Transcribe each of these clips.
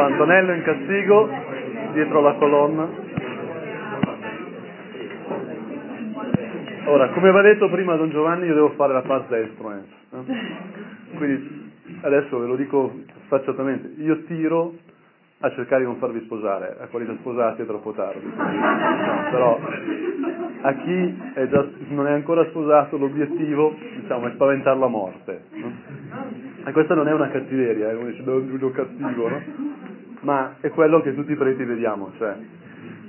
Antonello in castigo, dietro la colonna. Ora, come va detto prima Don Giovanni, io devo fare la paz destro. Eh? Quindi adesso ve lo dico sfacciatamente, io tiro a cercare di non farvi sposare, a quelli già sposati è troppo tardi. No, però a chi è già, non è ancora sposato l'obiettivo diciamo, è spaventare la morte. No? E questa non è una cattiveria, eh, come dice Giulio cattivo, no? Ma è quello che tutti i preti vediamo, cioè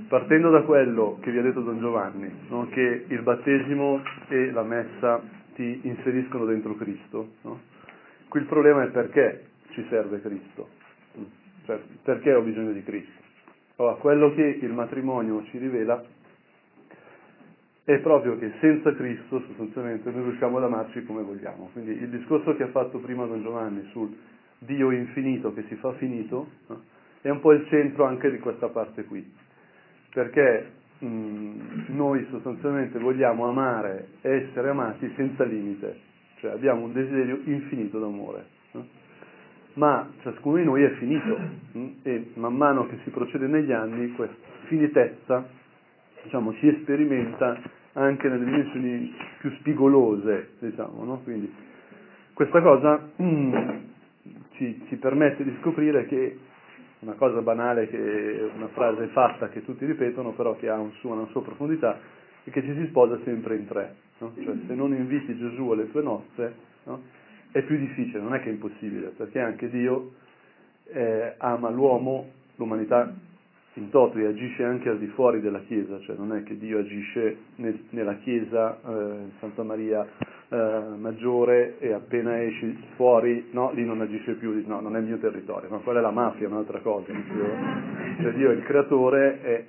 partendo da quello che vi ha detto Don Giovanni, no? che il battesimo e la messa ti inseriscono dentro Cristo, no? qui il problema è perché ci serve Cristo, cioè perché ho bisogno di Cristo. Allora, quello che il matrimonio ci rivela è proprio che senza Cristo sostanzialmente noi riusciamo ad amarci come vogliamo. Quindi il discorso che ha fatto prima Don Giovanni sul Dio infinito che si fa finito no? È un po' il centro anche di questa parte qui, perché mh, noi sostanzialmente vogliamo amare e essere amati senza limite, cioè abbiamo un desiderio infinito d'amore. No? Ma ciascuno di noi è finito mh? e man mano che si procede negli anni questa finitezza diciamo, si sperimenta anche nelle dimensioni più spigolose, diciamo, no? Quindi questa cosa mm, ci, ci, permette di scoprire che una cosa banale, che una frase fatta che tutti ripetono, però che ha un suo, una sua profondità, è che ci si sposa sempre in tre. No? Cioè, se non inviti Gesù alle tue nozze, no? è più difficile, non è che è impossibile, perché anche Dio eh, ama l'uomo, l'umanità in toto agisce anche al di fuori della Chiesa, cioè non è che Dio agisce nel, nella Chiesa, eh, Santa Maria eh, Maggiore e appena esci fuori, no, lì non agisce più, no, non è il mio territorio, ma quella è la mafia, è un'altra cosa. Cioè Dio è il creatore, è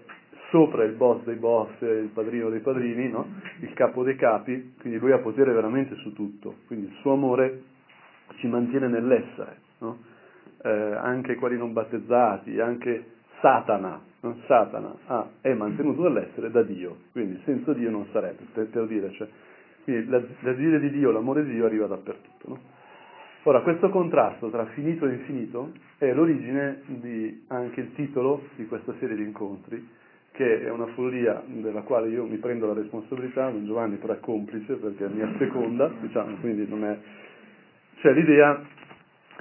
sopra il boss dei boss, il padrino dei padrini, no? il capo dei capi, quindi lui ha potere veramente su tutto, quindi il suo amore ci mantiene nell'essere, no? eh, anche quelli non battezzati, anche Satana, Satana ah, è mantenuto dall'essere da Dio, quindi senza Dio non sarebbe, per, per dire, cioè, quindi la, l'agire di Dio, l'amore di Dio arriva dappertutto. No? Ora, questo contrasto tra finito e infinito è l'origine di anche il titolo di questa serie di incontri, che è una follia della quale io mi prendo la responsabilità, Don Giovanni però è complice perché mi asseconda, diciamo, quindi non è... C'è l'idea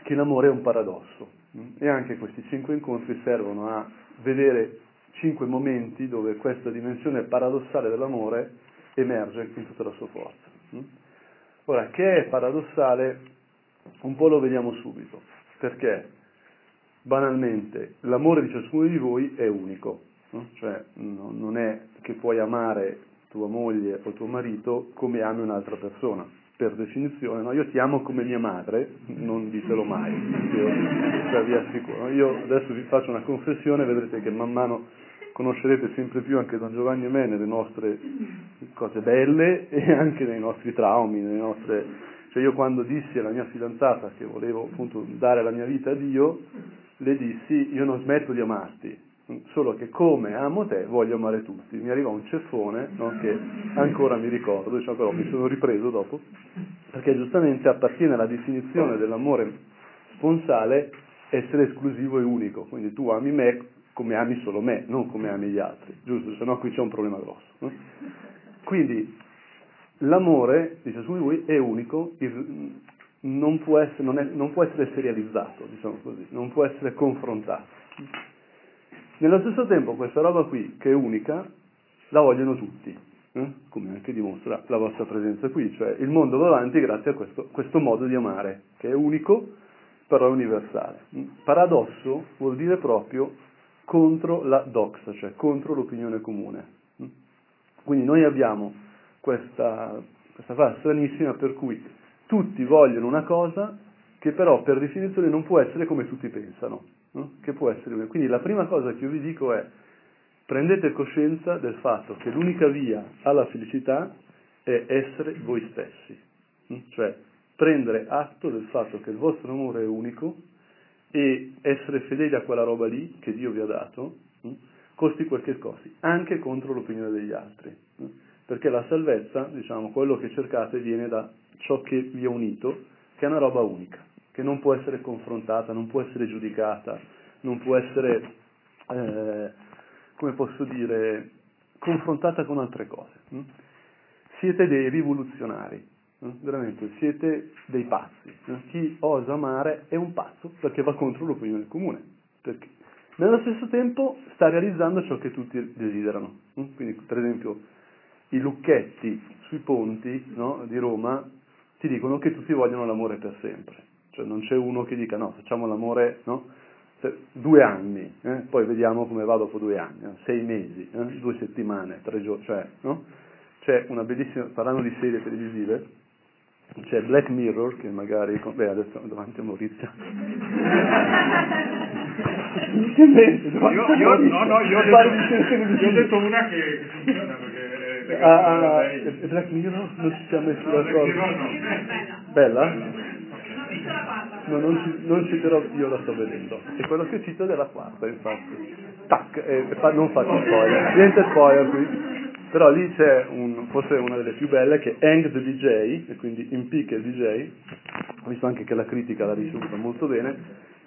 che l'amore è un paradosso, e anche questi cinque incontri servono a vedere cinque momenti dove questa dimensione paradossale dell'amore emerge in tutta la sua forza. Ora, che è paradossale, un po' lo vediamo subito, perché banalmente l'amore di ciascuno di voi è unico, no? cioè no, non è che puoi amare tua moglie o tuo marito come ami un'altra persona, per definizione, no? io ti amo come mia madre, non ditelo mai, io, cioè, vi assicuro. Io adesso vi faccio una confessione, vedrete che man mano conoscerete sempre più anche Don Giovanni e me nelle nostre cose belle e anche nei nostri traumi, nostre... Cioè io quando dissi alla mia fidanzata che volevo appunto dare la mia vita a Dio, le dissi io non smetto di amarti, solo che come amo te voglio amare tutti. Mi arrivò un ceffone no, che ancora mi ricordo, diciamo, però mi sono ripreso dopo, perché giustamente appartiene alla definizione dell'amore sponsale essere esclusivo e unico, quindi tu ami me come ami solo me, non come ami gli altri, giusto? Se no qui c'è un problema grosso. No? Quindi l'amore di ciascuno di voi è unico, non può essere, non è, non può essere serializzato, diciamo così, non può essere confrontato. Nello stesso tempo questa roba qui, che è unica, la vogliono tutti, eh? come anche dimostra la vostra presenza qui, cioè il mondo va avanti grazie a questo, questo modo di amare, che è unico, però è universale. Paradosso vuol dire proprio contro la doxa, cioè contro l'opinione comune. Quindi noi abbiamo questa, questa fase stranissima per cui tutti vogliono una cosa che però per definizione non può essere come tutti pensano no? che può essere. Quindi la prima cosa che io vi dico è prendete coscienza del fatto che l'unica via alla felicità è essere voi stessi, cioè prendere atto del fatto che il vostro amore è unico e essere fedeli a quella roba lì che Dio vi ha dato, costi quel che costi, anche contro l'opinione degli altri. Perché la salvezza, diciamo, quello che cercate viene da ciò che vi ha unito, che è una roba unica che non può essere confrontata, non può essere giudicata, non può essere, eh, come posso dire, confrontata con altre cose. Hm? Siete dei rivoluzionari, hm? veramente, siete dei pazzi. Hm? Chi osa amare è un pazzo perché va contro l'opinione comune. Perché nello stesso tempo sta realizzando ciò che tutti desiderano. Quindi, per esempio, i lucchetti sui ponti no, di Roma ti dicono che tutti vogliono l'amore per sempre. Cioè non c'è uno che dica no, facciamo l'amore no, due anni, eh, poi vediamo come va dopo due anni, eh, sei mesi, eh, due settimane, tre giorni, cioè, no? C'è una bellissima, parlando di serie televisive, c'è Black Mirror, che magari, beh adesso davanti a Maurizio. io, io, no, no, io ho, detto, io ho detto una che, funziona perché... Ah, ah, Black Mirror non ci siamo messi d'accordo. Bella? No, non, ci, non citerò, io la sto vedendo. E quello che cito è della quarta, infatti. Tac, eh, non faccio spoiler, niente spoiler qui. Però lì c'è un, forse una delle più belle che è Hang the DJ, e quindi in Impicca il DJ, ho visto anche che la critica l'ha ricevuta molto bene,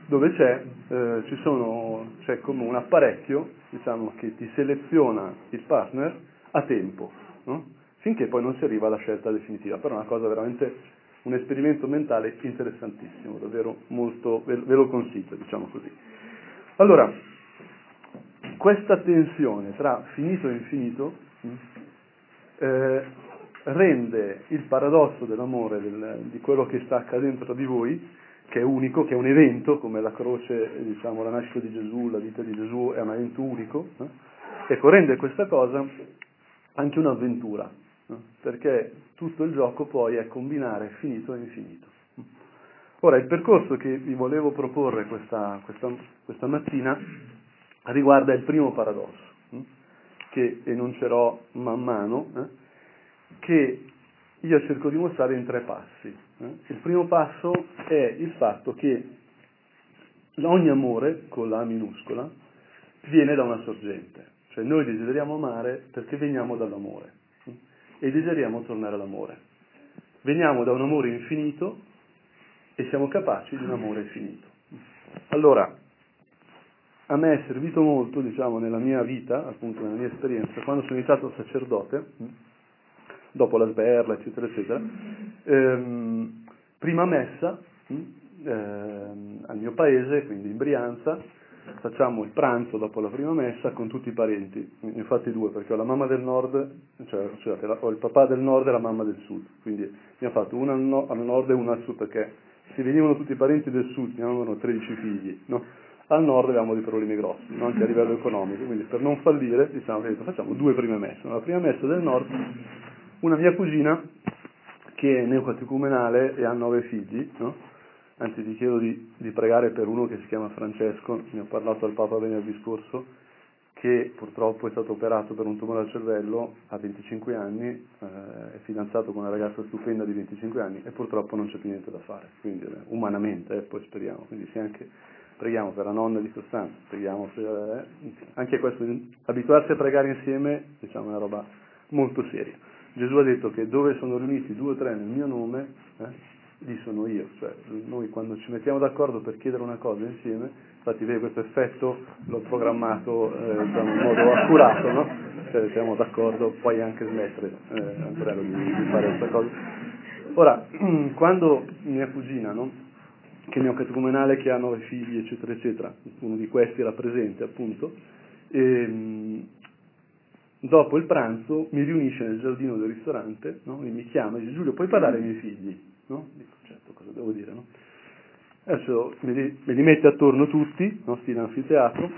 dove c'è, eh, sono, c'è come un apparecchio diciamo, che ti seleziona il partner a tempo, no? finché poi non si arriva alla scelta definitiva, però è una cosa veramente un esperimento mentale interessantissimo, davvero molto, ve, lo consiglio, diciamo così. Allora, questa tensione tra finito e infinito mm, eh, rende il paradosso dell'amore, del, di quello che sta accadendo tra di voi, che è unico, che è un evento, come la croce, diciamo, la nascita di Gesù, la vita di Gesù è un evento unico, eh? ecco, rende questa cosa anche un'avventura, perché tutto il gioco poi è combinare finito e infinito. Ora, il percorso che vi volevo proporre questa, questa, questa mattina riguarda il primo paradosso, che enuncerò man mano, eh, che io cerco di mostrare in tre passi. Eh. Il primo passo è il fatto che ogni amore, con la minuscola, viene da una sorgente, cioè noi desideriamo amare perché veniamo dall'amore e desideriamo tornare all'amore. Veniamo da un amore infinito e siamo capaci di un amore infinito. Allora, a me è servito molto, diciamo, nella mia vita, appunto nella mia esperienza, quando sono diventato sacerdote, dopo la sberla, eccetera, eccetera, ehm, prima messa ehm, al mio paese, quindi in Brianza, facciamo il pranzo dopo la prima messa con tutti i parenti, infatti due, perché ho la mamma del nord, cioè scusate, ho il papà del nord e la mamma del sud, quindi abbiamo fatto una al nord e una al sud, perché se venivano tutti i parenti del sud, ne avevano 13 figli, no? al nord avevamo dei problemi grossi, no? anche a livello economico, quindi per non fallire diciamo, facciamo due prime messe, la prima messa del nord, una mia cugina che è neocatecumenale e ha nove figli, no? Anzi ti chiedo di, di, pregare per uno che si chiama Francesco, ne ho parlato al Papa venerdì scorso, che purtroppo è stato operato per un tumore al cervello a 25 anni, eh, è fidanzato con una ragazza stupenda di 25 anni e purtroppo non c'è più niente da fare, quindi eh, umanamente, eh, poi speriamo, quindi sì anche preghiamo per la nonna di Costanza, preghiamo per, eh, anche questo, abituarsi a pregare insieme diciamo, è una roba molto seria. Gesù ha detto che dove sono riuniti due o tre nel mio nome, eh, lì sono io, cioè noi quando ci mettiamo d'accordo per chiedere una cosa insieme, infatti vedi questo effetto l'ho programmato eh, in modo accurato, no? Cioè siamo d'accordo, puoi anche smettere, eh, Antonello, di, di, fare questa cosa. Ora, quando mia cugina, no? che è mio catecumenale che ha nove figli, eccetera, eccetera, uno di questi era presente appunto, e, ehm, dopo il pranzo mi riunisce nel giardino del ristorante no? e mi chiama e dice Giulio puoi parlare ai miei figli? No? Dico, certo, cosa devo dire, no? Adesso me li, me li mette attorno tutti, no? stile anfiteatro,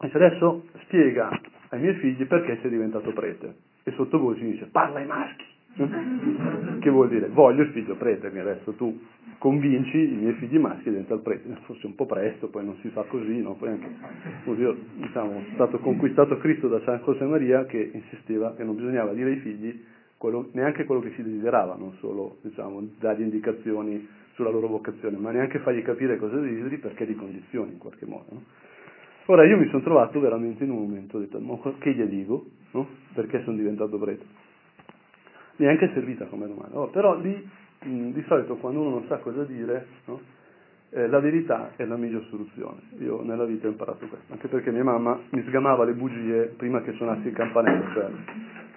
e adesso spiega ai miei figli perché sei diventato prete. E sottovoce mi dice, parla ai maschi. che vuol dire? Voglio il figlio prete, quindi adesso tu convinci i miei figli maschi a diventare prete. Forse un po' presto, poi non si fa così, no? Poi anche, io diciamo, sono stato conquistato Cristo da San José Maria che insisteva che non bisognava dire ai figli quello, neanche quello che si desiderava, non solo diciamo, dargli indicazioni sulla loro vocazione, ma neanche fargli capire cosa desideri perché li condizioni in qualche modo. No? Ora io mi sono trovato veramente in un momento, ho detto, ma che gli dico? No? Perché sono diventato prete? Mi è servita come domanda, oh, però lì mh, di solito quando uno non sa cosa dire, no? eh, la verità è la miglior soluzione. Io nella vita ho imparato questo, anche perché mia mamma mi sgamava le bugie prima che suonassi il campanello, cioè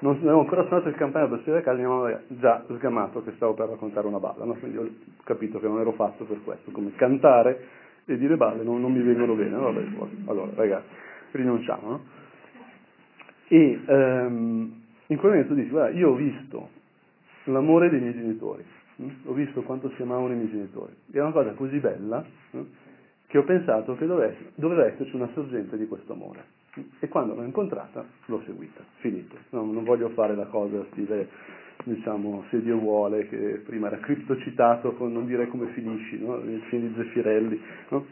non avevo ancora suonato il campanello per uscire da casa, mia mamma aveva già sgamato che stavo per raccontare una balla, no? quindi ho capito che non ero fatto per questo, come cantare e dire balle non, non mi vengono bene, vabbè, allora ragazzi, rinunciamo. No? E um, in quel momento dici, guarda, io ho visto l'amore dei miei genitori, hm? ho visto quanto si amavano i miei genitori, era una cosa così bella hm? che ho pensato che doveva esserci una sorgente di questo amore. E quando l'ho incontrata l'ho seguita, finito. No, non voglio fare la cosa stile, diciamo, se Dio vuole, che prima era criptocitato con non dire come finisci, no? il film di Zeffirelli. No?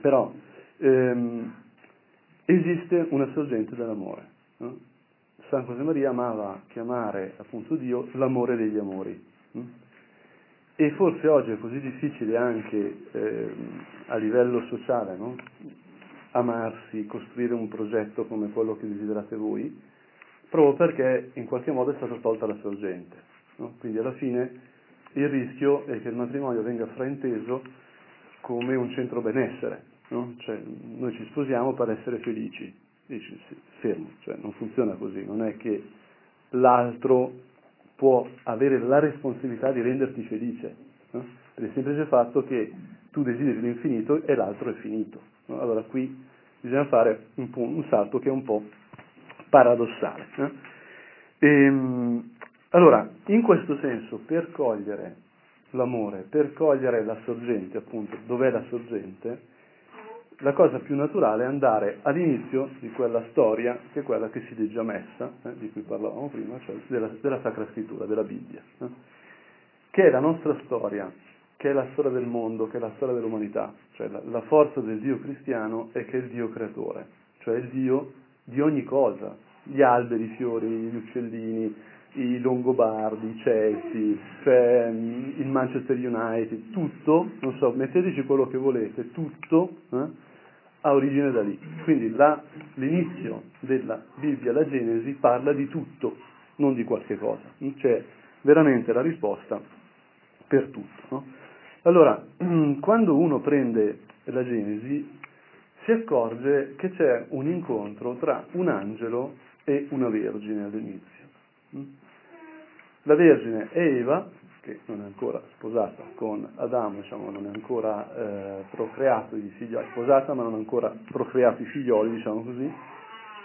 Però ehm, esiste una sorgente dell'amore. No? San Josemaria amava chiamare appunto Dio l'amore degli amori. E forse oggi è così difficile anche eh, a livello sociale no? Amarsi, costruire un progetto come quello che desiderate voi, proprio perché in qualche modo è stata tolta la sorgente. No? Quindi alla fine il rischio è che il matrimonio venga frainteso come un centro benessere. No? Cioè, noi ci sposiamo per essere felici. Dici, sì, fermo, cioè, non funziona così, non è che l'altro può avere la responsabilità di renderti felice, no? per il semplice fatto che tu desideri l'infinito e l'altro è finito. Allora qui bisogna fare un, un, salto che è un po' paradossale. Eh? E, ehm, allora, in questo senso, per cogliere l'amore, per cogliere la sorgente, appunto, dov'è la sorgente, la cosa più naturale è andare all'inizio di quella storia che è quella che si legge messa, eh, di cui parlavamo prima, cioè della, della Sacra Scrittura, della Bibbia, eh, che è la nostra storia, che è la storia del mondo, che è la storia dell'umanità, cioè la, la forza del Dio cristiano è che è il Dio creatore, cioè il Dio di ogni cosa, gli alberi, i fiori, gli uccellini, i Longobardi, i Chelsea, cioè il Manchester United, tutto, non so, metteteci quello che volete, tutto eh, ha origine da lì. Quindi la, l'inizio della Bibbia, la Genesi, parla di tutto, non di qualche cosa. C'è veramente la risposta per tutto. No? Allora, quando uno prende la Genesi, si accorge che c'è un incontro tra un angelo e una vergine all'inizio. Mm? La vergine è Eva, che non è ancora sposata con Adamo, diciamo, non è ancora eh, procreato i figlioli, sposata ma non ha ancora procreato i figlioli, diciamo così,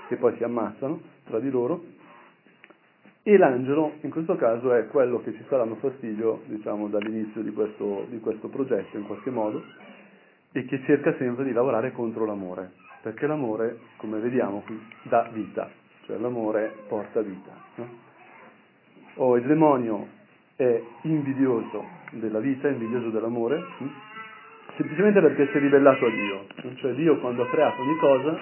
che poi si ammazzano tra di loro, e l'angelo in questo caso è quello che ci sta dando fastidio diciamo, dall'inizio di questo, di questo progetto in qualche modo e che cerca sempre di lavorare contro l'amore, perché l'amore, come vediamo qui, dà vita, cioè l'amore porta vita. No? O il demonio è invidioso della vita, invidioso dell'amore, hm? semplicemente perché si è ribellato a Dio, cioè Dio quando ha creato ogni cosa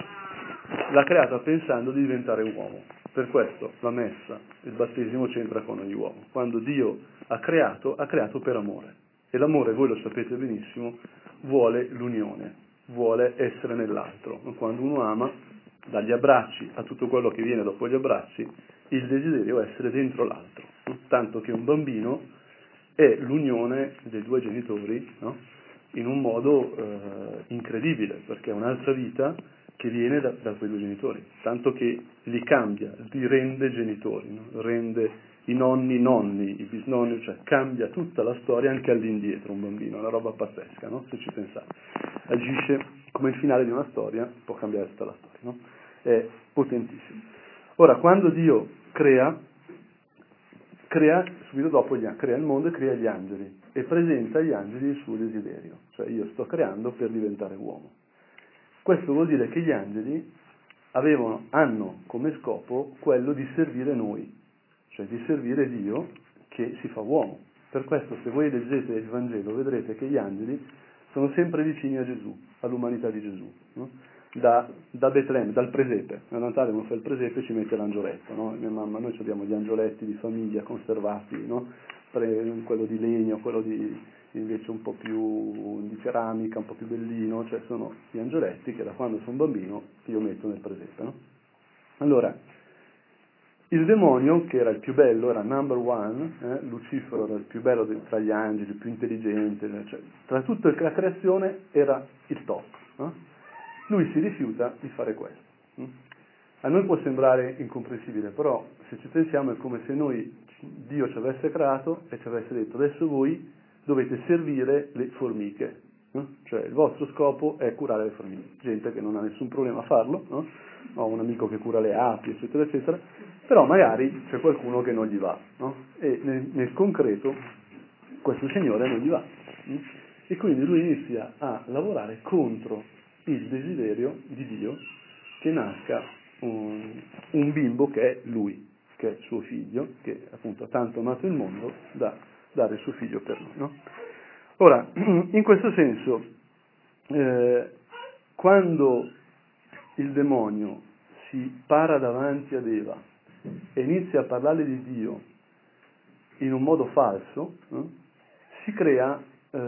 l'ha creata pensando di diventare uomo. Per questo la messa, il battesimo c'entra con ogni uomo. Quando Dio ha creato, ha creato per amore. E l'amore, voi lo sapete benissimo, vuole l'unione, vuole essere nell'altro. Quando uno ama, dagli abbracci a tutto quello che viene dopo gli abbracci, il desiderio è essere dentro l'altro. Tanto che un bambino è l'unione dei due genitori no? in un modo eh, incredibile, perché è un'altra vita che viene da, da quei due genitori, tanto che li cambia, li rende genitori, no? rende i nonni nonni, i bisnonni, cioè cambia tutta la storia anche all'indietro un bambino, una roba pazzesca, no? se ci pensate. Agisce come il finale di una storia, può cambiare tutta la storia, no? è potentissimo. Ora, quando Dio crea, crea subito dopo gli, crea il mondo e crea gli angeli e presenta agli angeli il suo desiderio, cioè io sto creando per diventare uomo. Questo vuol dire che gli angeli avevano, hanno come scopo quello di servire noi, cioè di servire Dio che si fa uomo. Per questo se voi leggete il Vangelo vedrete che gli angeli sono sempre vicini a Gesù, all'umanità di Gesù. No? Da, da, Betlemme, dal presepe. A Natale uno fa il presepe e ci mette l'angioletto. No? Mia mamma, noi abbiamo gli angioletti di famiglia conservati, no? Quello di legno, quello di, invece un po' più di ceramica, un po' più bellino, cioè sono gli angioletti che da quando sono bambino io metto nel presepe. No? Allora, il demonio, che era il più bello, era number one, eh, Lucifero era il più bello tra gli angeli, il più intelligente, cioè, tra tutta la creazione era il top. Eh? Lui si rifiuta di fare questo. Eh? A noi può sembrare incomprensibile, però se ci pensiamo è come se noi, Dio ci avesse creato e ci avesse detto adesso voi dovete servire le formiche, no? cioè il vostro scopo è curare le formiche, gente che non ha nessun problema a farlo, no? ho un amico che cura le api, eccetera, eccetera, però magari c'è qualcuno che non gli va, no? e nel, nel, concreto questo signore non gli va, e quindi lui inizia a lavorare contro il desiderio di Dio che nasca un, un bimbo che è lui, è suo figlio, che appunto ha tanto amato il mondo da dare suo figlio per noi. No? Ora, in questo senso, eh, quando il demonio si para davanti ad Eva e inizia a parlare di Dio in un modo falso, eh, si crea eh,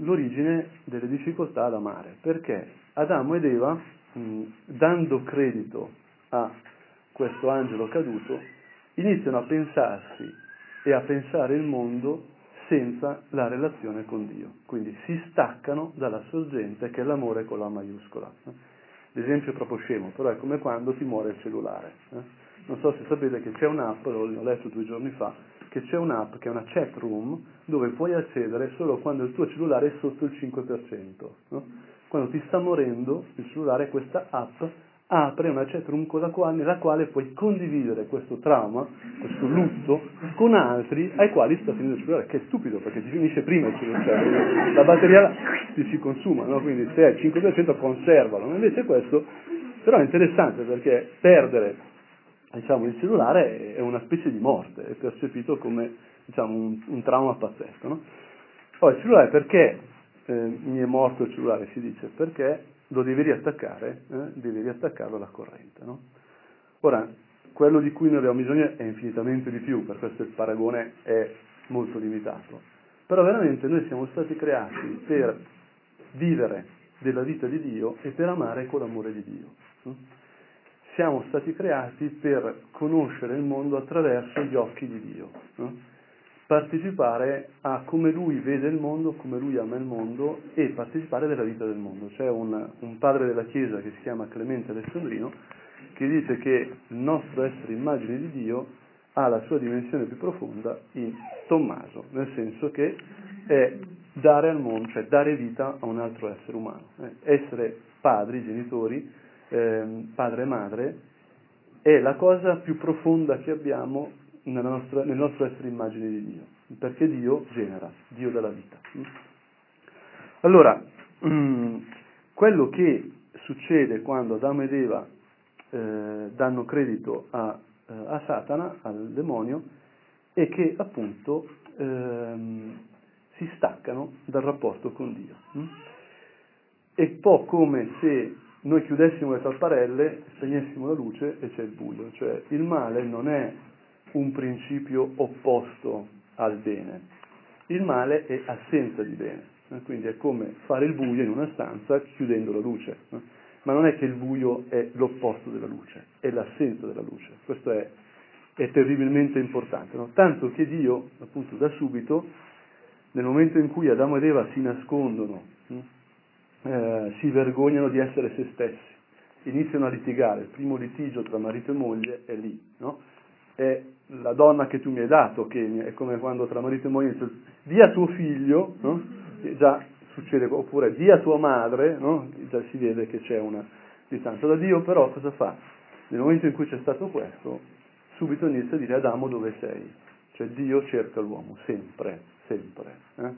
l'origine delle difficoltà ad amare, perché Adamo ed Eva, mh, dando credito a questo angelo caduto, iniziano a pensarsi e a pensare il mondo senza la relazione con Dio. Quindi si staccano dalla sorgente che è l'amore con la maiuscola. L'esempio è proprio scemo, però è come quando ti muore il cellulare. Non so se sapete che c'è un'app, l'ho letto due giorni fa, che c'è un'app che è una chat room dove puoi accedere solo quando il tuo cellulare è sotto il 5%. Quando ti sta morendo il cellulare, questa app apre una chatroom con la quale, nella quale puoi condividere questo trauma, questo lutto, con altri ai quali sta finendo il cellulare, che è stupido perché ti finisce prima il cellulare, cioè, la batteria ti si consuma, no? quindi se hai il 5% conservalo, invece questo però è interessante perché perdere diciamo, il cellulare è una specie di morte, è percepito come diciamo, un, un, trauma pazzesco. No? Poi il cellulare perché eh, mi è morto il cellulare, si dice, perché lo devi riattaccare, eh? devi riattaccarlo alla corrente. No? Ora, quello di cui noi abbiamo bisogno è infinitamente di più, per questo il paragone è molto limitato. Però veramente noi siamo stati creati per vivere della vita di Dio e per amare con l'amore di Dio. Siamo stati creati per conoscere il mondo attraverso gli occhi di Dio. Partecipare a come lui vede il mondo, come lui ama il mondo e partecipare della vita del mondo. C'è un, un padre della Chiesa che si chiama Clemente Alessandrino che dice che il nostro essere immagine di Dio ha la sua dimensione più profonda in Tommaso, nel senso che è dare al mondo, cioè dare vita a un altro essere umano. Eh, essere padri, genitori, eh, padre e madre, è la cosa più profonda che abbiamo nostra, nel nostro essere immagine di Dio, perché Dio genera, Dio dà la vita. Allora, quello che succede quando Adamo ed Eva eh, danno credito a, eh, a, Satana, al demonio, è che appunto ehm, si staccano dal rapporto con Dio. È un po' come se noi chiudessimo le tapparelle, spegnessimo la luce e c'è il buio, cioè il male non è un principio opposto al bene. Il male è assenza di bene, eh, quindi è come fare il buio in una stanza chiudendo la luce, eh. ma non è che il buio è l'opposto della luce, è l'assenza della luce. Questo è, è terribilmente importante, no? tanto che Dio, appunto, da subito, nel momento in cui Adamo ed Eva si nascondono, eh, si vergognano di essere se stessi, iniziano a litigare, il primo litigio tra marito e moglie è lì, no? è la donna che tu mi hai dato, che è come quando tra marito e moglie dice di a tuo figlio, no? già succede, oppure di a tua madre, no? già si vede che c'è una distanza. Da Dio però cosa fa? Nel momento in cui c'è stato questo, subito inizia a dire Adamo dove sei? Cioè Dio cerca l'uomo, sempre, sempre. Eh?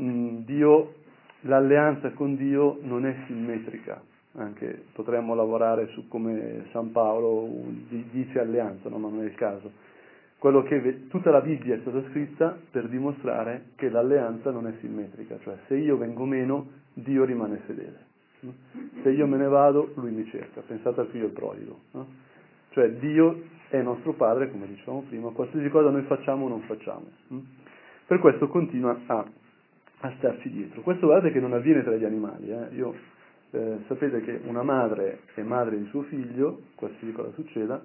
Mm, Dio, l'alleanza con Dio non è simmetrica, anche potremmo lavorare su come San Paolo dice alleanza, no? ma non è il caso. Che tutta la Bibbia è stata scritta per dimostrare che l'alleanza non è simmetrica, cioè se io vengo meno, Dio rimane fedele. Se io me ne vado, lui mi cerca. Pensate al figlio prodigo. No? Cioè Dio è nostro padre, come dicevamo prima, qualsiasi cosa noi facciamo o non facciamo. Per questo continua a, a starci dietro. Questo guardate che non avviene tra gli animali. Eh? Io eh, sapete che una madre è madre di suo figlio, qualsiasi cosa succeda,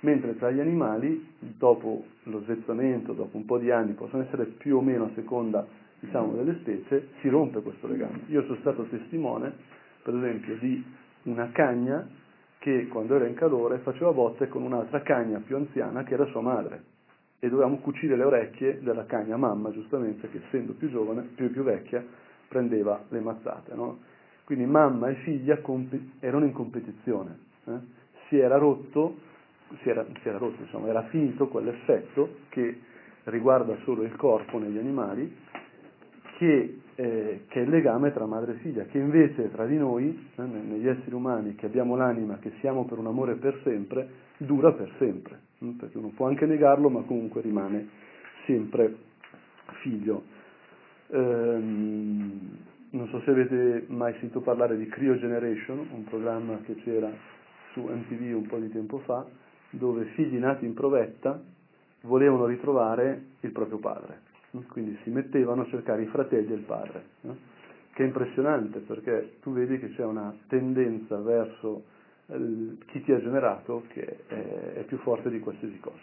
mentre tra gli animali, dopo lo svezzamento, dopo un po' di anni, possono essere più o meno a seconda diciamo, delle specie, si rompe questo legame. Io sono stato testimone, per esempio, di una cagna che quando era in calore faceva botte con un'altra cagna più anziana che era sua madre e dovevamo cucire le orecchie della cagna mamma, giustamente, che essendo più giovane, più, più vecchia, prendeva le mazzate. No? Quindi mamma e figlia erano in competizione. Eh? Si era rotto, si era, si era rotto, insomma, era finito quell'effetto che riguarda solo il corpo negli animali, che, eh, che, è il legame tra madre e figlia, che invece tra di noi, eh, negli esseri umani, che abbiamo l'anima, che siamo per un amore per sempre, dura per sempre, hm? perché uno può anche negarlo, ma comunque rimane sempre figlio. Ehm, non so se avete mai sentito parlare di Cryo Generation, un programma che c'era su MTV un po' di tempo fa, dove figli nati in provetta volevano ritrovare il proprio padre quindi si mettevano a cercare i fratelli e il padre, che è impressionante perché tu vedi che c'è una tendenza verso eh, chi ti ha generato che è, più forte di qualsiasi cosa.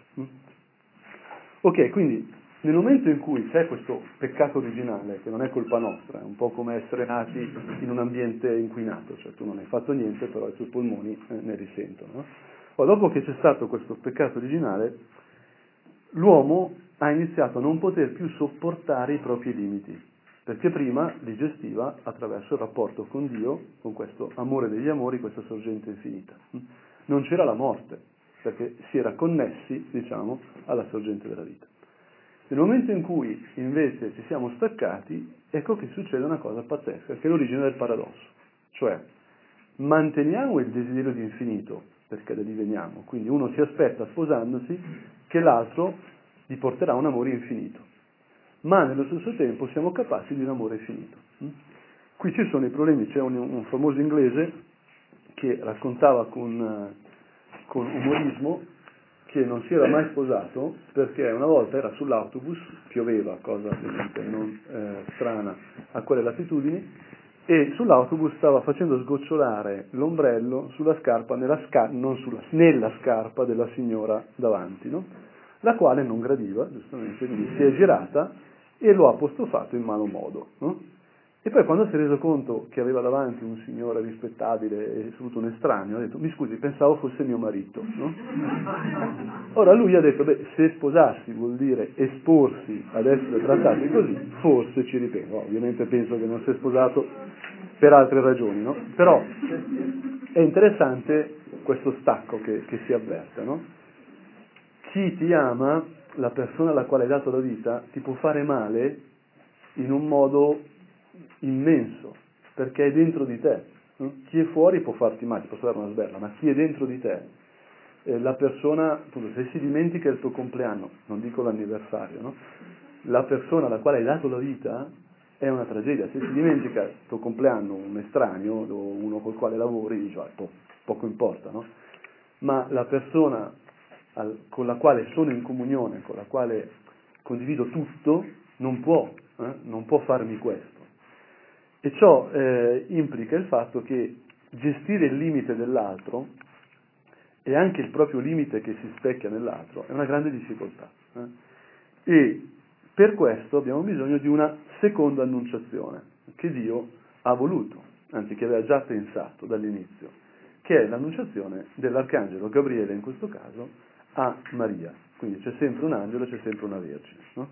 Ok, quindi nel momento in cui c'è questo peccato originale, che non è colpa nostra, è un po' come essere nati in un ambiente inquinato, cioè tu non hai fatto niente, però i tuoi polmoni eh, ne risentono. No? O dopo che c'è stato questo peccato originale, l'uomo ha iniziato a non poter più sopportare i propri limiti, perché prima li gestiva attraverso il rapporto con Dio, con questo amore degli amori, questa sorgente infinita. Non c'era la morte, perché si era connessi, diciamo, alla sorgente della vita. Nel momento in cui invece ci siamo staccati, ecco che succede una cosa pazzesca, che è l'origine del paradosso. Cioè, manteniamo il desiderio di infinito, perché da lì veniamo, quindi uno si aspetta sposandosi che l'altro gli porterà un amore infinito, ma nello stesso tempo siamo capaci di un amore finito. Qui ci sono i problemi, c'è un, un famoso inglese che raccontava con, con umorismo che non si era mai sposato perché una volta era sull'autobus, pioveva, cosa non eh, strana a quelle latitudini, e sull'autobus stava facendo sgocciolare l'ombrello sulla scarpa, nella, sca- sulla, nella scarpa della signora davanti. No? la quale non gradiva, giustamente, quindi si è girata e lo ha apostrofato in malo modo. No? E poi quando si è reso conto che aveva davanti un signore rispettabile e soprattutto un estraneo, ha detto, mi scusi, pensavo fosse mio marito. No? Ora lui ha detto, beh, se sposarsi vuol dire esporsi ad essere trattati così, forse ci ripenso. Ovviamente penso che non si è sposato per altre ragioni, no? Però è interessante questo stacco che, che si avverte, no? chi ti ama, la persona alla quale hai dato la vita, ti può fare male in un modo immenso, perché è dentro di te. Chi è fuori può farti male, ti posso dare una sberla, ma chi è dentro di te, eh, la persona, appunto, se si dimentica il tuo compleanno, non dico l'anniversario, no? la persona alla quale hai dato la vita è una tragedia. Se si dimentica il tuo compleanno un estraneo o uno col quale lavori, dici, ah, po- poco importa, no? Ma la persona al, con la quale sono in comunione, con la quale condivido tutto, non può, eh, non può farmi questo. E ciò eh, implica il fatto che gestire il limite dell'altro e anche il proprio limite che si specchia nell'altro è una grande difficoltà. Eh? E per questo abbiamo bisogno di una seconda annunciazione che Dio ha voluto, anzi che aveva già pensato dall'inizio, che è l'annunciazione dell'arcangelo Gabriele in questo caso a Maria. Quindi c'è sempre un angelo, c'è sempre una vergine. No?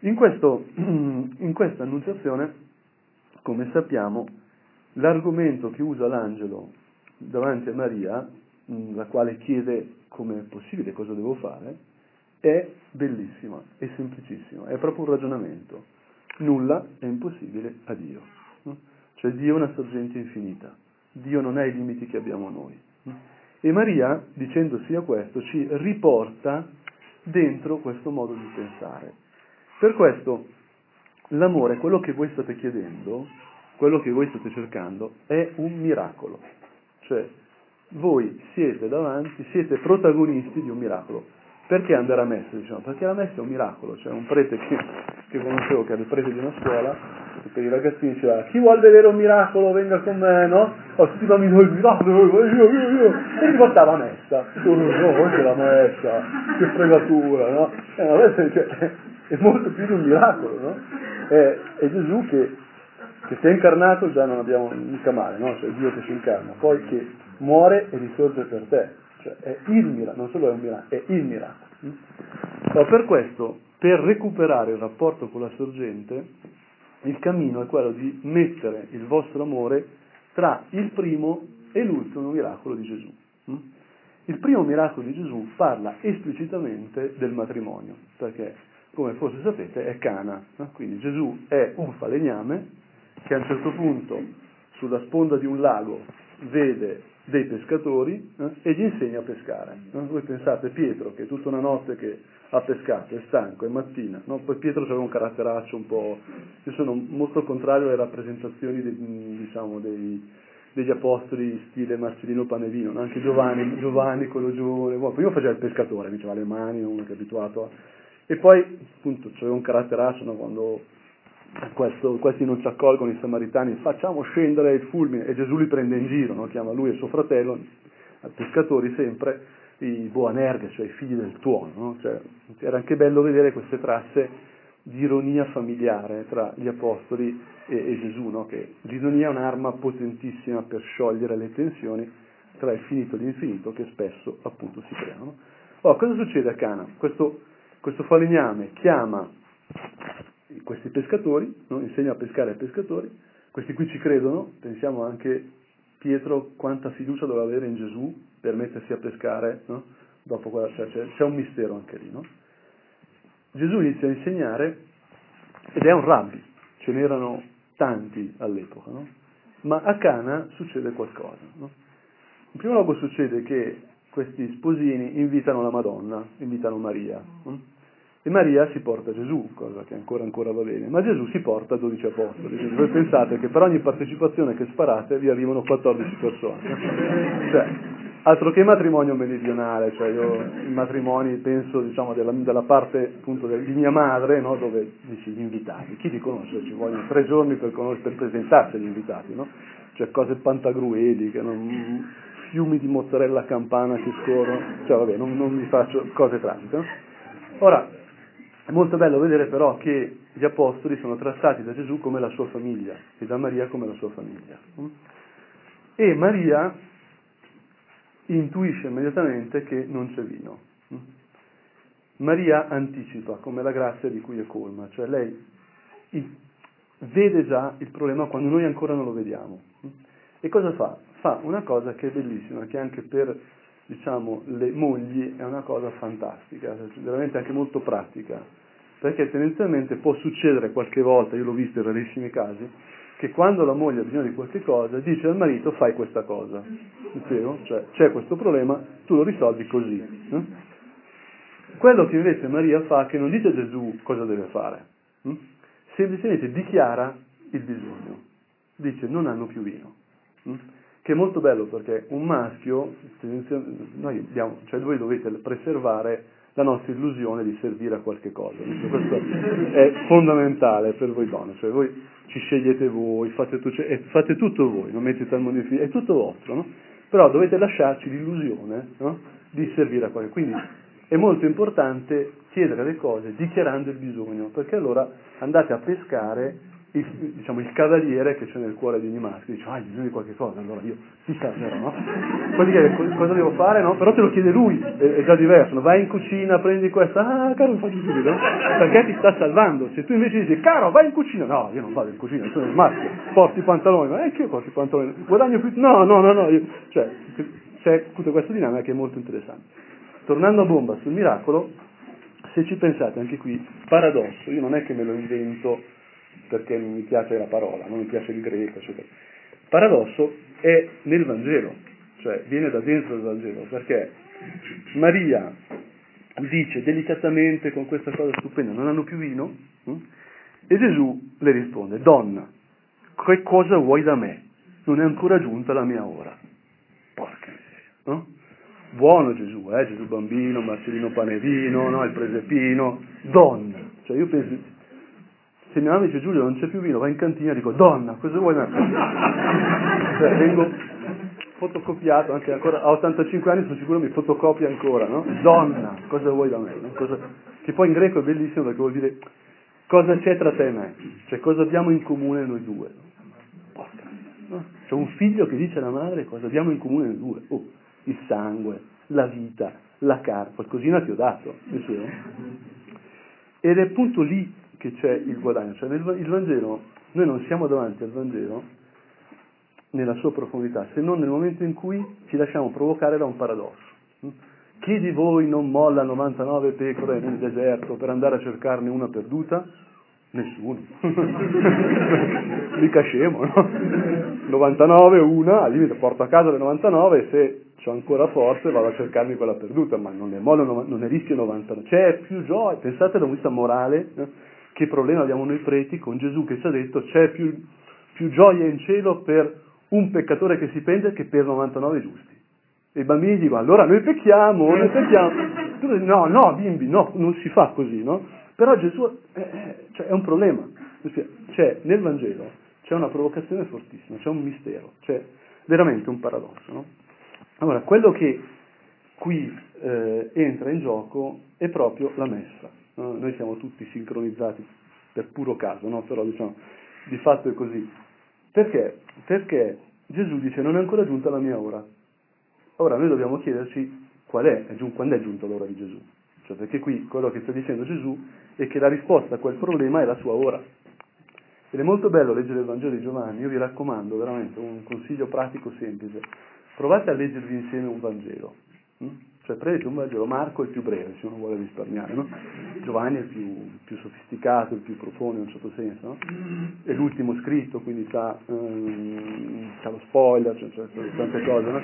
In, questo, in questa annunciazione, come sappiamo, l'argomento che usa l'angelo davanti a Maria, la quale chiede come è possibile, cosa devo fare, è bellissima, è semplicissima, è proprio un ragionamento. Nulla è impossibile a Dio. No? Cioè Dio è una sorgente infinita, Dio non ha i limiti che abbiamo noi. No? E Maria, dicendo sia questo, ci riporta dentro questo modo di pensare. Per questo l'amore, quello che voi state chiedendo, quello che voi state cercando, è un miracolo. Cioè, voi siete davanti, siete protagonisti di un miracolo. Perché andare a messa? Diciamo? Perché la messa è un miracolo. C'è un prete che, che conoscevo, che era il prete di una scuola, per i ragazzini diceva chi vuole vedere un miracolo venga con me, no? Oh, tutti i bambini, il miracolo, io, io, io, e si portava messa, oh, no, questa la messa, che fregatura, no? Eh, no cioè, è molto più di un miracolo, no? È, è Gesù che, che si è incarnato già non abbiamo mica male, no? Cioè Dio che si incarna, poi che muore e risorge per te, cioè è il miracolo, non solo è un miracolo, è il miracolo. No, per questo, per recuperare il rapporto con la sorgente, il cammino è quello di mettere il vostro amore tra il primo e l'ultimo miracolo di Gesù. Mm? Il primo miracolo di Gesù parla esplicitamente del matrimonio, perché, come forse sapete, è Cana. Quindi Gesù è un falegname che a un certo punto, sulla sponda di un lago, vede dei pescatori eh, e gli insegna a pescare. No? Voi pensate Pietro che tutta una notte che ha pescato, è stanco, è mattina, no? poi Pietro aveva un caratteraccio un po'... Io sono molto contrario alle rappresentazioni dei, diciamo, dei, degli apostoli stile Marcellino Panevino, no? anche Giovanni, Giovanni, quello giovane, bueno, prima faceva il pescatore, mi faceva le mani, uno che è abituato a... E poi appunto aveva un caratteraccio no? quando questo, questi non ci accolgono i samaritani, facciamo scendere il fulmine e Gesù li prende in giro, no? chiama lui e suo fratello, pescatori sempre, i Boanerghe, cioè i figli del tuono. No? Cioè, era anche bello vedere queste tracce di ironia familiare tra gli apostoli e, e Gesù, no? che l'ironia è un'arma potentissima per sciogliere le tensioni tra il finito e l'infinito che spesso appunto si creano. Allora, cosa succede a Cana? Questo, questo falegname chiama questi pescatori, no? insegna a pescare ai pescatori, questi qui ci credono, pensiamo anche Pietro quanta fiducia dovrà avere in Gesù per mettersi a pescare, no? Dopo quella, cioè, c'è, c'è, un mistero anche lì. No? Gesù inizia a insegnare ed è un rabbi, ce n'erano tanti all'epoca, no? ma a Cana succede qualcosa. In primo luogo succede che questi sposini invitano la Madonna, invitano Maria. E Maria si porta Gesù, cosa che ancora ancora va bene, ma Gesù si porta 12 apostoli. Voi pensate che per ogni partecipazione che sparate vi arrivano 14 persone. Cioè, altro che matrimonio meridionale, cioè io i matrimoni penso diciamo, della, della, parte appunto di mia madre, no, dove dici gli invitati, chi li conosce? Ci vogliono tre giorni per, per presentarsi agli invitati, no? Cioè cose pantagrueli, non, fiumi di mozzarella campana che scorrono, cioè vabbè, non, non vi faccio cose tragiche. No? Ora, è molto bello vedere però che gli apostoli sono trattati da Gesù come la sua famiglia e da Maria come la sua famiglia. E Maria intuisce immediatamente che non c'è vino. Maria anticipa come la grazia di cui è colma, cioè lei vede già il problema quando noi ancora non lo vediamo. E cosa fa? Fa una cosa che è bellissima, che anche per diciamo, le mogli è una cosa fantastica, veramente anche molto pratica, perché tendenzialmente può succedere qualche volta, io l'ho visto in rarissimi casi, che quando la moglie ha bisogno di qualche cosa dice al marito fai questa cosa, cioè c'è questo problema, tu lo risolvi così. Eh? Quello che invece Maria fa, che non dice a Gesù cosa deve fare, eh? semplicemente dichiara il bisogno, dice non hanno più vino. Eh? Che è molto bello perché un maschio, noi abbiamo, cioè voi dovete preservare la nostra illusione di servire a qualche cosa. Questo è fondamentale per voi donne, cioè voi ci scegliete voi, fate, tu, cioè, fate tutto voi, non mettete al mondo di figli, è tutto vostro, no? Però dovete lasciarci l'illusione no? di servire a qualche Quindi è molto importante chiedere le cose dichiarando il bisogno, perché allora andate a pescare il, diciamo, il cavaliere che c'è nel cuore di ogni maschio, dice, ah, hai bisogno di qualche cosa, allora io ti servirò, no? Poi dice, cosa devo fare, no? Però te lo chiede lui, è, è già diverso, no? vai in cucina, prendi questa, ah, caro, faccio subito, no? Perché ti sta salvando, se tu invece dici, caro, vai in cucina, no, io non vado in cucina, sono il maschio, porti i pantaloni, ma è che io porto i pantaloni, guadagno più, no, no, no, no, io... cioè, c'è tutta questa dinamica che è molto interessante. Tornando a bomba sul miracolo, se ci pensate anche qui, paradosso, io non è che me lo invento perché non mi piace la parola, non mi piace il greco, eccetera. Paradosso è nel Vangelo, cioè viene da dentro il Vangelo, perché Maria dice delicatamente con questa cosa stupenda, non hanno più vino? Hm? E Gesù le risponde, donna, che cosa vuoi da me? Non è ancora giunta la mia ora. Porca miseria, no? Buono Gesù, eh? Gesù bambino, Marcellino Panevino, no? il presepino, donna. Cioè io penso, Se mia mamma dice Giulio non c'è più vino, va in cantina e dico donna, cosa vuoi da me? cioè, vengo fotocopiato, anche ancora a 85 anni sono sicuro mi fotocopia ancora, no? Donna, cosa vuoi da me? No? Cosa... Che poi in greco è bellissimo perché vuol dire cosa c'è tra te e me, cioè cosa abbiamo in comune noi due. Porca, no? C'è un figlio che dice alla madre cosa abbiamo in comune noi due. Oh, il sangue, la vita, la carne, qualcosina ti ho dato. Ed è appunto lì che c'è il guadagno. Cioè nel, il Vangelo, noi non siamo davanti al Vangelo nella sua profondità, se non nel momento in cui ci lasciamo provocare da un paradosso. Chi di voi non molla 99 pecore nel deserto per andare a cercarne una perduta? Nessuno. Mica scemo, no? 99, una, al limite porto a casa le 99 e se ho ancora forze vado a cercarmi quella perduta, ma non ne, mollo, non ne rischio 99. C'è più gioia, pensate da un vista morale, eh? Che problema abbiamo noi preti con Gesù che ci ha detto c'è più, più gioia in cielo per un peccatore che si pente che per 99 giusti. E i bambini dicono, allora noi pecchiamo, noi pecchiamo. No, no, bimbi, no, non si fa così, no? Però Gesù eh, eh, cioè è un problema. C'è, nel Vangelo c'è una provocazione fortissima, c'è un mistero, c'è veramente un paradosso, no? Allora, quello che qui eh, entra in gioco è proprio la messa. No? Noi siamo tutti sincronizzati per puro caso, no? però diciamo, di fatto è così. Perché? Perché Gesù dice non è ancora giunta la mia ora. Ora noi dobbiamo chiederci qual è, quando è giunta l'ora di Gesù. Cioè, perché qui quello che sta dicendo Gesù è che la risposta a quel problema è la sua ora. Ed è molto bello leggere il Vangelo di Giovanni, io vi raccomando veramente un consiglio pratico semplice. Provate a leggervi insieme un Vangelo. Hm? Cioè prendete un Vangelo, Marco è il più breve, se uno vuole risparmiare, no? Giovanni è il più, più, sofisticato, il più profondo in un certo senso, no? È l'ultimo scritto, quindi ha um, lo spoiler, cioè, cioè, tante cose, no?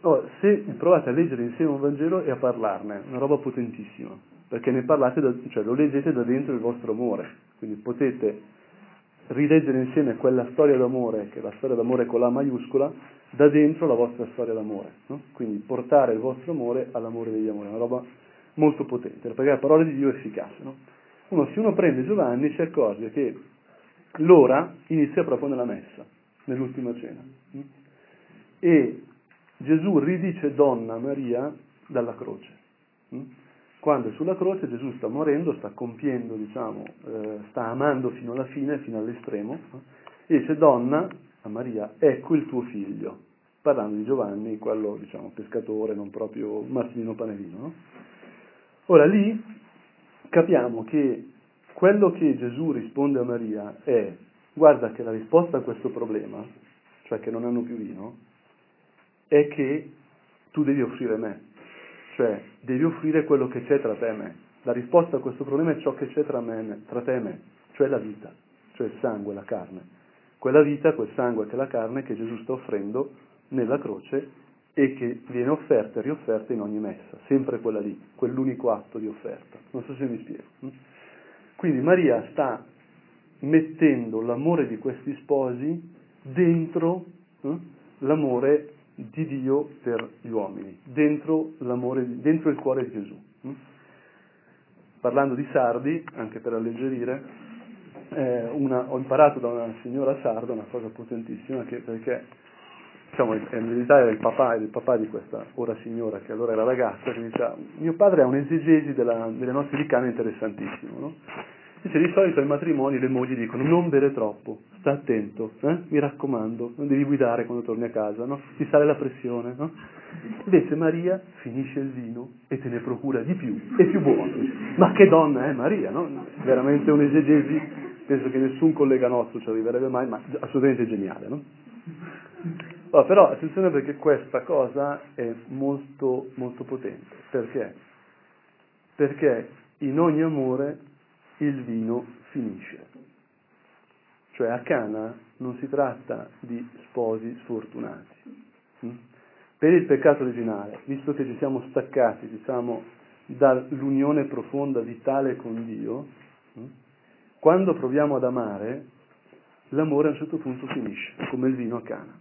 Oh, se provate a leggere insieme un Vangelo e a parlarne, una roba potentissima, perché ne parlate, da, cioè lo leggete da dentro il vostro amore, quindi potete rileggere insieme quella storia d'amore, che è la storia d'amore con la maiuscola, da dentro la vostra storia d'amore. No? Quindi portare il vostro amore all'amore degli amori, è una roba molto potente, perché la parola di Dio è efficace. No? Uno, se uno prende Giovanni si accorge che l'ora inizia proprio nella messa, nell'ultima cena. E Gesù ridice donna Maria dalla croce. Quando è sulla croce Gesù sta morendo, sta compiendo, diciamo, eh, sta amando fino alla fine, fino all'estremo, e dice donna a Maria, ecco il tuo figlio, parlando di Giovanni, quello diciamo pescatore, non proprio Martino Panevino. No? Ora lì capiamo che quello che Gesù risponde a Maria è, guarda che la risposta a questo problema, cioè che non hanno più vino, è che tu devi offrire me, cioè devi offrire quello che c'è tra te e me. La risposta a questo problema è ciò che c'è tra, me, tra te e me, cioè la vita, cioè il sangue, la carne quella vita, quel sangue che è la carne che Gesù sta offrendo nella croce e che viene offerta e riofferta in ogni messa, sempre quella lì, quell'unico atto di offerta. Non so se mi spiego. Hm? Quindi Maria sta mettendo l'amore di questi sposi dentro eh, l'amore di Dio per gli uomini, dentro, dentro il cuore di Gesù. Hm? Parlando di sardi, anche per alleggerire, eh, una, ho imparato da una signora sarda una cosa potentissima che, perché diciamo, in verità era il papà, il papà di questa ora signora che allora era ragazza che diceva mio padre ha un'esegesi della, delle nostre di cane interessantissimo no? Dice di solito ai matrimoni le mogli dicono non bere troppo sta attento eh? mi raccomando non devi guidare quando torni a casa no? ti sale la pressione no? invece Maria finisce il vino e te ne procura di più e più buono ma che donna è Maria no? veramente un'esegesi penso che nessun collega nostro ci arriverebbe mai, ma assolutamente geniale, no? Allora, però attenzione perché questa cosa è molto, molto potente. Perché? Perché in ogni amore il vino finisce. Cioè a Cana non si tratta di sposi sfortunati. Hm? Per il peccato originale, visto che ci siamo staccati, diciamo, dall'unione profonda vitale con Dio, hm? Quando proviamo ad amare, l'amore a un certo punto finisce, come il vino a cana.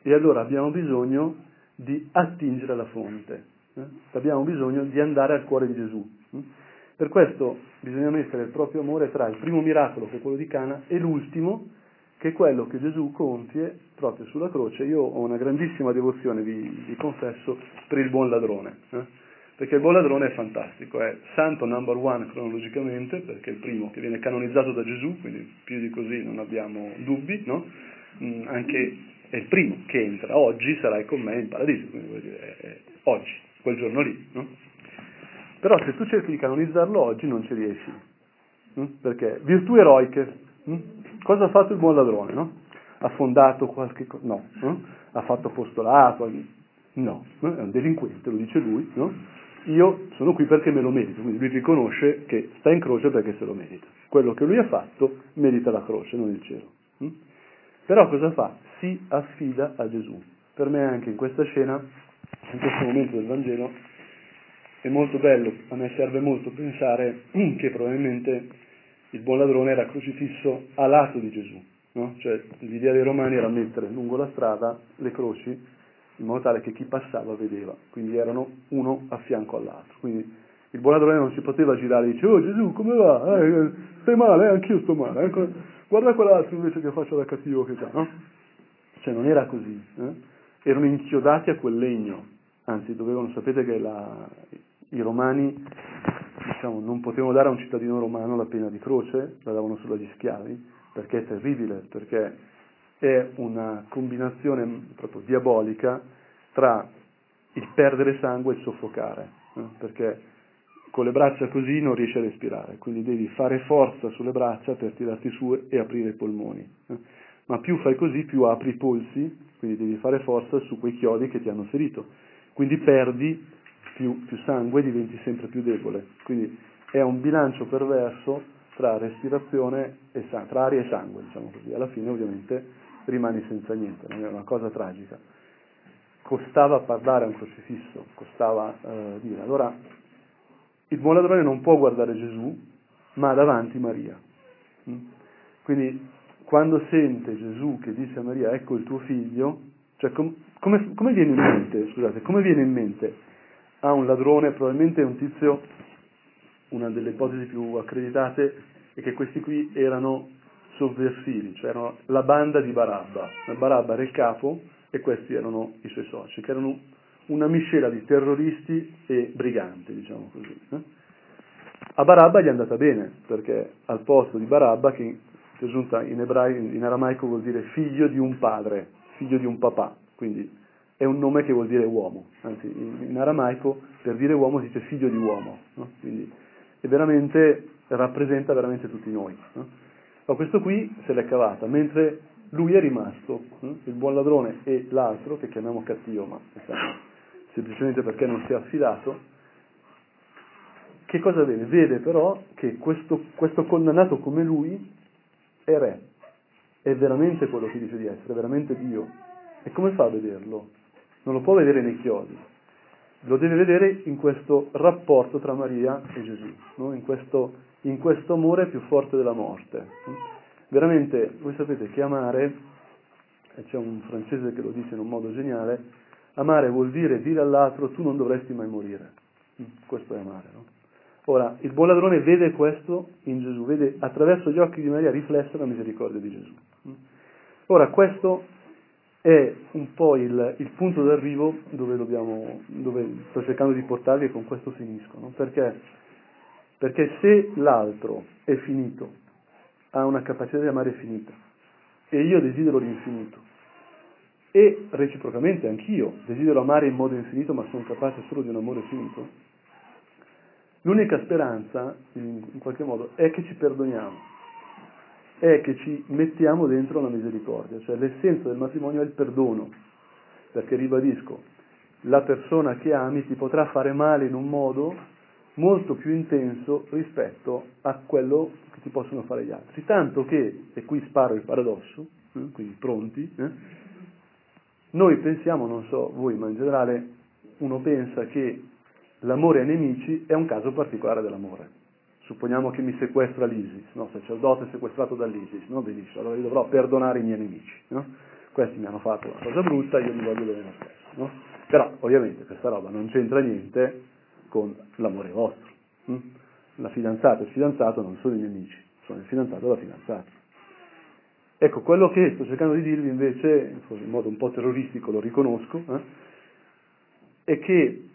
E allora abbiamo bisogno di attingere alla fonte, eh? abbiamo bisogno di andare al cuore di Gesù. Per questo bisogna mettere il proprio amore tra il primo miracolo, che è quello di Cana, e l'ultimo, che è quello che Gesù compie proprio sulla croce. Io ho una grandissima devozione, vi, vi confesso, per il buon ladrone. Eh? Perché il buon ladrone è fantastico, è santo number one cronologicamente, perché è il primo che viene canonizzato da Gesù, quindi più di così non abbiamo dubbi, no? mm, anche è il primo che entra, oggi sarai con me in paradiso, quindi vuol dire, è, è oggi, quel giorno lì. No? Però se tu cerchi di canonizzarlo oggi non ci riesci. Hm? Perché virtù eroiche. Hm? Cosa ha fatto il buon ladrone? No? Ha fondato qualche cosa? No. Hm? Ha fatto apostolato? No. È un delinquente, lo dice lui. No? Io sono qui perché me lo merito. Quindi lui riconosce che sta in croce perché se lo merita. Quello che lui ha fatto merita la croce, non il cielo. Però cosa fa? Si affida a Gesù. Per me anche in questa scena, in questo momento del Vangelo, è molto bello, a me serve molto pensare che probabilmente il buon ladrone era crocifisso a lato di Gesù, no? cioè l'idea dei romani era mettere lungo la strada le croci in modo tale che chi passava vedeva, quindi erano uno a fianco all'altro. Quindi il buon ladrone non si poteva girare e dice, oh Gesù come va? Eh, stai male? Eh, anch'io sto male. Eh? Guarda quell'altro invece che faccio da cattivo che già, no? Cioè non era così. Eh? Erano inchiodati a quel legno, anzi dovevano, sapete che la, i romani diciamo, non potevano dare a un cittadino romano la pena di croce, la davano solo agli schiavi, perché è terribile, perché è una combinazione proprio diabolica tra il perdere sangue e il soffocare, eh? perché con le braccia così non riesci a respirare, quindi devi fare forza sulle braccia per tirarti su e aprire i polmoni. Eh? Ma più fai così, più apri i polsi, quindi devi fare forza su quei chiodi che ti hanno ferito. Quindi perdi più, più sangue diventi sempre più debole. Quindi è un bilancio perverso tra respirazione e sangue, tra aria e sangue, diciamo così. Alla fine ovviamente rimani senza niente, è una cosa tragica. Costava parlare a un crocifisso, costava eh, dire. Allora, il buon ladrone non può guardare Gesù, ma davanti Maria. Mm? Quindi quando sente Gesù che dice a Maria, ecco il tuo figlio, cioè com- come, come viene in mente, scusate, come viene in mente a un ladrone, probabilmente è un tizio, una delle ipotesi più accreditate è che questi qui erano sovversivi, cioè erano la banda di Barabba. Barabba era il capo e questi erano i suoi soci, che erano una miscela di terroristi e briganti, diciamo così. Eh? A Barabba gli è andata bene, perché al posto di Barabba, che presunta in, ebraico, in aramaico vuol dire figlio di un padre, figlio di un papà, quindi è un nome che vuol dire uomo, anzi in, in aramaico per dire uomo si dice figlio di uomo, no? quindi veramente, rappresenta veramente tutti noi. No? Ma questo qui se l'è cavata, mentre lui è rimasto, il buon ladrone e l'altro, che chiamiamo cattivo, ma diciamo, semplicemente perché non si è affidato, che cosa vede? Vede però che questo, questo condannato come lui è re, è veramente quello che dice di essere, è veramente Dio. E come fa a vederlo? Non lo può vedere nei chiodi, lo deve vedere in questo rapporto tra Maria e Gesù, no? in, questo, in, questo, amore più forte della morte. Veramente, voi sapete che amare, e c'è un francese che lo dice in un modo geniale, amare vuol dire dire all'altro tu non dovresti mai morire. Questo è amare. No? Ora, il buon ladrone vede questo in Gesù, vede attraverso gli occhi di Maria riflessa la misericordia di Gesù. Ora, questo è un po' il, il punto d'arrivo dove, dobbiamo, dove, sto cercando di portarvi e con questo finisco. No? Perché? Perché se l'altro è finito, ha una capacità di amare finita, e io desidero l'infinito, e reciprocamente anch'io desidero amare in modo infinito, ma sono capace solo di un amore finito, l'unica speranza, in qualche modo, è che ci perdoniamo è che ci mettiamo dentro la misericordia, cioè l'essenza del matrimonio è il perdono, perché ribadisco, la persona che ami ti potrà fare male in un modo molto più intenso rispetto a quello che ti possono fare gli altri. Tanto che, e qui sparo il paradosso, eh, quindi pronti, eh, noi pensiamo, non so voi, ma in generale uno pensa che l'amore ai nemici è un caso particolare dell'amore. Supponiamo che mi sequestra l'ISIS, no? sacerdote sequestrato dall'ISIS, no? benissimo, allora io dovrò perdonare i miei nemici. No? Questi mi hanno fatto una cosa brutta, io mi voglio bene lo stesso. No? Però ovviamente questa roba non c'entra niente con l'amore vostro. Hm? la fidanzata e il fidanzato non sono i nemici, sono il fidanzato e la fidanzata. Ecco, quello che sto cercando di dirvi invece, in modo un po' terroristico lo riconosco, eh, è che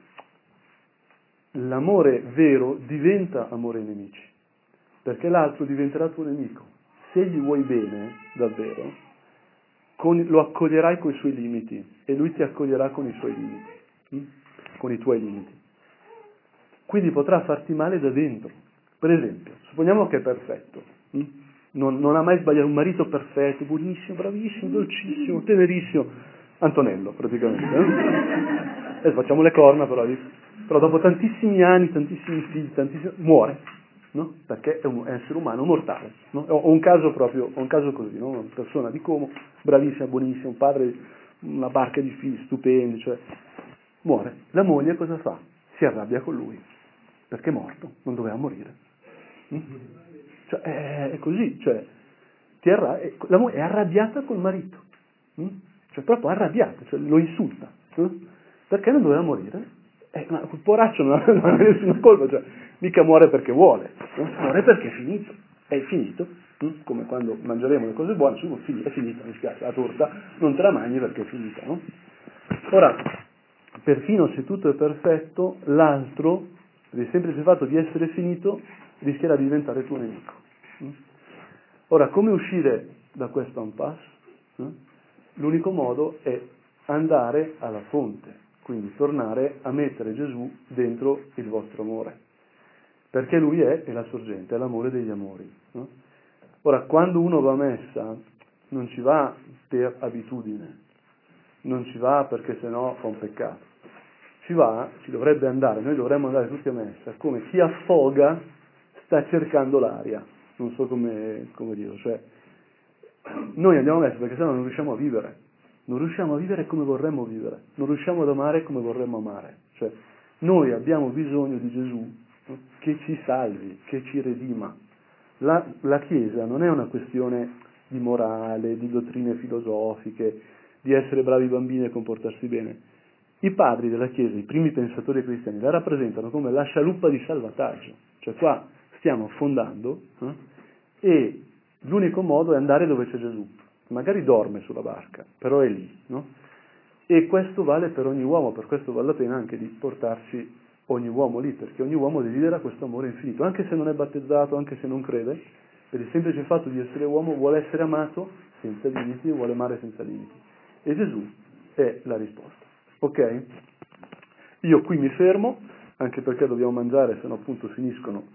l'amore vero diventa amore ai nemici, perché l'altro diventerà tuo nemico. Se gli vuoi bene, davvero, con, lo accoglierai con i suoi limiti e lui ti accoglierà con i suoi limiti, hm? con i tuoi limiti. Quindi potrà farti male da dentro. Per esempio, supponiamo che è perfetto, hm? non, non, ha mai sbagliato, un marito perfetto, buonissimo, bravissimo, dolcissimo, tenerissimo, Antonello praticamente. Eh? E facciamo le corna però, però dopo tantissimi anni, tantissimi figli, tantissimi, muore, no? perché è un essere umano mortale. No? Ho un caso proprio, un caso così, no? una persona di Como, bravissima, buonissima, un padre, una barca di figli, stupendi, cioè, muore. La moglie cosa fa? Si arrabbia con lui, perché è morto, non doveva morire. Mm? Cioè, è così, cioè, arra- la moglie è arrabbiata col marito, mm? cioè proprio arrabbiata, cioè, lo insulta, mm? perché non doveva morire. Eh, ma quel poraccio non ha, nessuna colpa, cioè, mica muore perché vuole, muore perché è finito, è finito, mm? come quando mangeremo le cose buone, su, è finita, mi spiace, la torta non te la mangi perché è finita. No? Ora, perfino se tutto è perfetto, l'altro, per il semplice fatto di essere finito, rischierà di diventare tuo nemico. Mm? Ora, come uscire da questo impasse? Mm? L'unico modo è andare alla fonte, quindi tornare a mettere Gesù dentro il vostro amore, perché Lui è, è la sorgente, è l'amore degli amori. No? Ora, quando uno va a messa, non ci va per abitudine, non ci va perché sennò fa un peccato, ci va, ci dovrebbe andare, noi dovremmo andare tutti a messa, come chi affoga sta cercando l'aria, non so come, come dirlo, cioè noi andiamo a messa perché sennò non riusciamo a vivere, non riusciamo a vivere come vorremmo vivere, non riusciamo ad amare come vorremmo amare, cioè noi abbiamo bisogno di Gesù che ci salvi, che ci redima. La, la Chiesa non è una questione di morale, di dottrine filosofiche, di essere bravi bambini e comportarsi bene. I padri della Chiesa, i primi pensatori cristiani, la rappresentano come la scialuppa di salvataggio, cioè qua stiamo affondando eh? e l'unico modo è andare dove c'è Gesù. Magari dorme sulla barca, però è lì. No? E questo vale per ogni uomo, per questo vale la pena anche di portarci ogni uomo lì, perché ogni uomo desidera questo amore infinito, anche se non è battezzato, anche se non crede, per il semplice fatto di essere uomo vuole essere amato senza limiti, vuole amare senza limiti. E Gesù è la risposta. Ok? Io qui mi fermo, anche perché dobbiamo mangiare, se no appunto finiscono